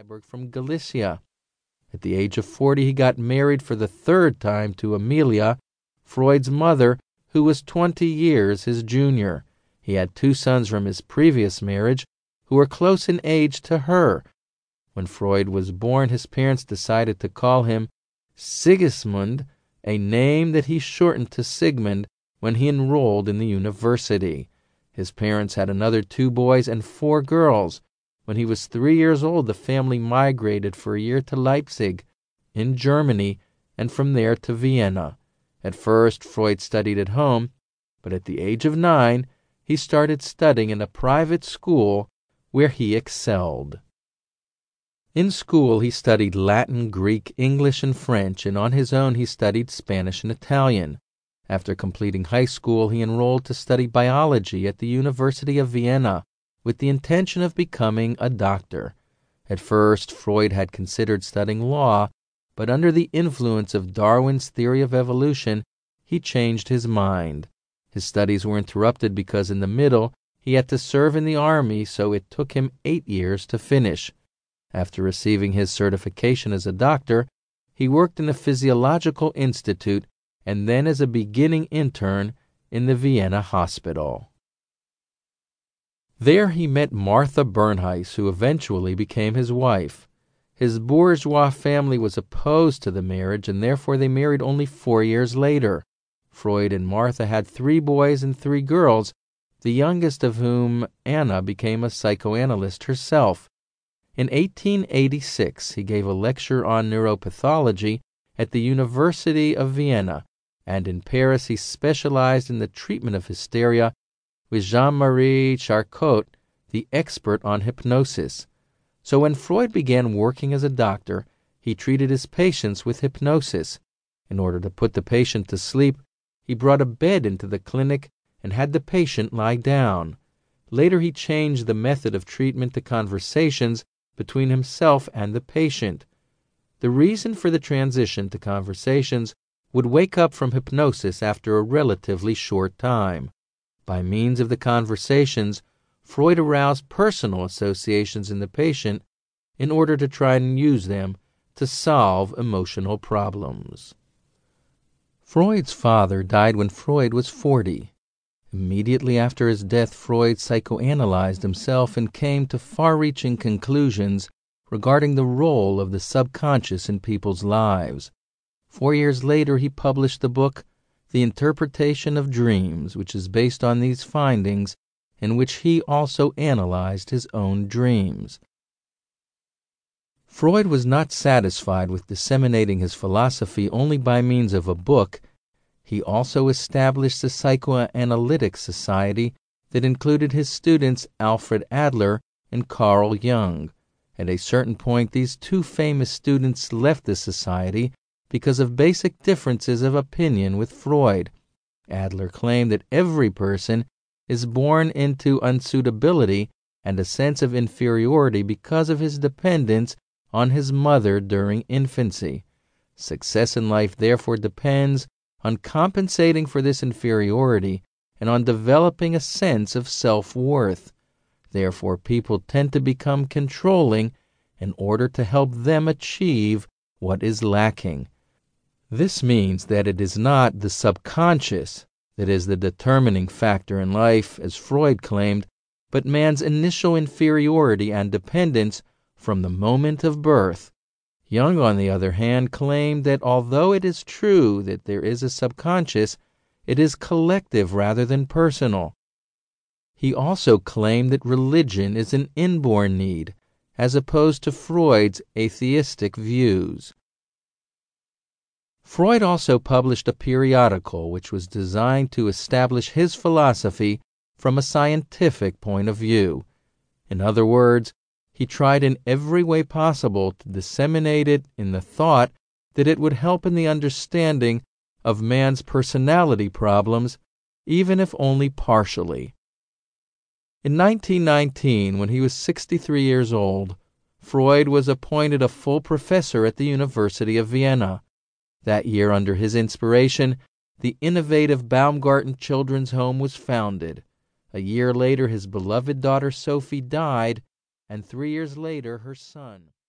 Freiburg from Galicia. At the age of 40, he got married for the third time to Amelia, Freud's mother, who was 20 years his junior. He had two sons from his previous marriage who were close in age to her. When Freud was born, his parents decided to call him Sigismund, a name that he shortened to Sigmund when he enrolled in the university. His parents had another two boys and four girls. When he was three years old, the family migrated for a year to Leipzig, in Germany, and from there to Vienna. At first, Freud studied at home, but at the age of nine, he started studying in a private school where he excelled. In school, he studied Latin, Greek, English, and French, and on his own he studied Spanish and Italian. After completing high school, he enrolled to study biology at the University of Vienna with the intention of becoming a doctor. At first, Freud had considered studying law, but under the influence of Darwin's theory of evolution, he changed his mind. His studies were interrupted because in the middle he had to serve in the army, so it took him eight years to finish. After receiving his certification as a doctor, he worked in a physiological institute and then as a beginning intern in the Vienna hospital. There he met Martha Bernays, who eventually became his wife. His bourgeois family was opposed to the marriage, and therefore they married only four years later. Freud and Martha had three boys and three girls, the youngest of whom, Anna, became a psychoanalyst herself. In 1886, he gave a lecture on neuropathology at the University of Vienna, and in Paris he specialized in the treatment of hysteria with Jean Marie Charcot, the expert on hypnosis. So when Freud began working as a doctor, he treated his patients with hypnosis. In order to put the patient to sleep, he brought a bed into the clinic and had the patient lie down. Later he changed the method of treatment to conversations between himself and the patient. The reason for the transition to conversations would wake up from hypnosis after a relatively short time. By means of the conversations, Freud aroused personal associations in the patient in order to try and use them to solve emotional problems. Freud's father died when Freud was 40. Immediately after his death, Freud psychoanalyzed himself and came to far reaching conclusions regarding the role of the subconscious in people's lives. Four years later, he published the book, The Interpretation of Dreams, which is based on these findings, in which he also analyzed his own dreams. Freud was not satisfied with disseminating his philosophy only by means of a book he also established a psychoanalytic society that included his students Alfred Adler and Carl Jung. At a certain point, these two famous students left the society because of basic differences of opinion with Freud. Adler claimed that every person is born into unsuitability and a sense of inferiority because of his dependence on his mother during infancy. Success in life therefore depends on compensating for this inferiority and on developing a sense of self worth. Therefore, people tend to become controlling in order to help them achieve what is lacking. This means that it is not the subconscious that is the determining factor in life, as Freud claimed, but man's initial inferiority and dependence from the moment of birth Jung, on the other hand, claimed that although it is true that there is a subconscious, it is collective rather than personal. He also claimed that religion is an inborn need, as opposed to Freud's atheistic views. Freud also published a periodical which was designed to establish his philosophy from a scientific point of view. In other words, he tried in every way possible to disseminate it in the thought that it would help in the understanding of man's personality problems, even if only partially. In 1919, when he was 63 years old, Freud was appointed a full professor at the University of Vienna. That year, under his inspiration, the innovative Baumgarten Children's Home was founded. A year later, his beloved daughter Sophie died and three years later her son.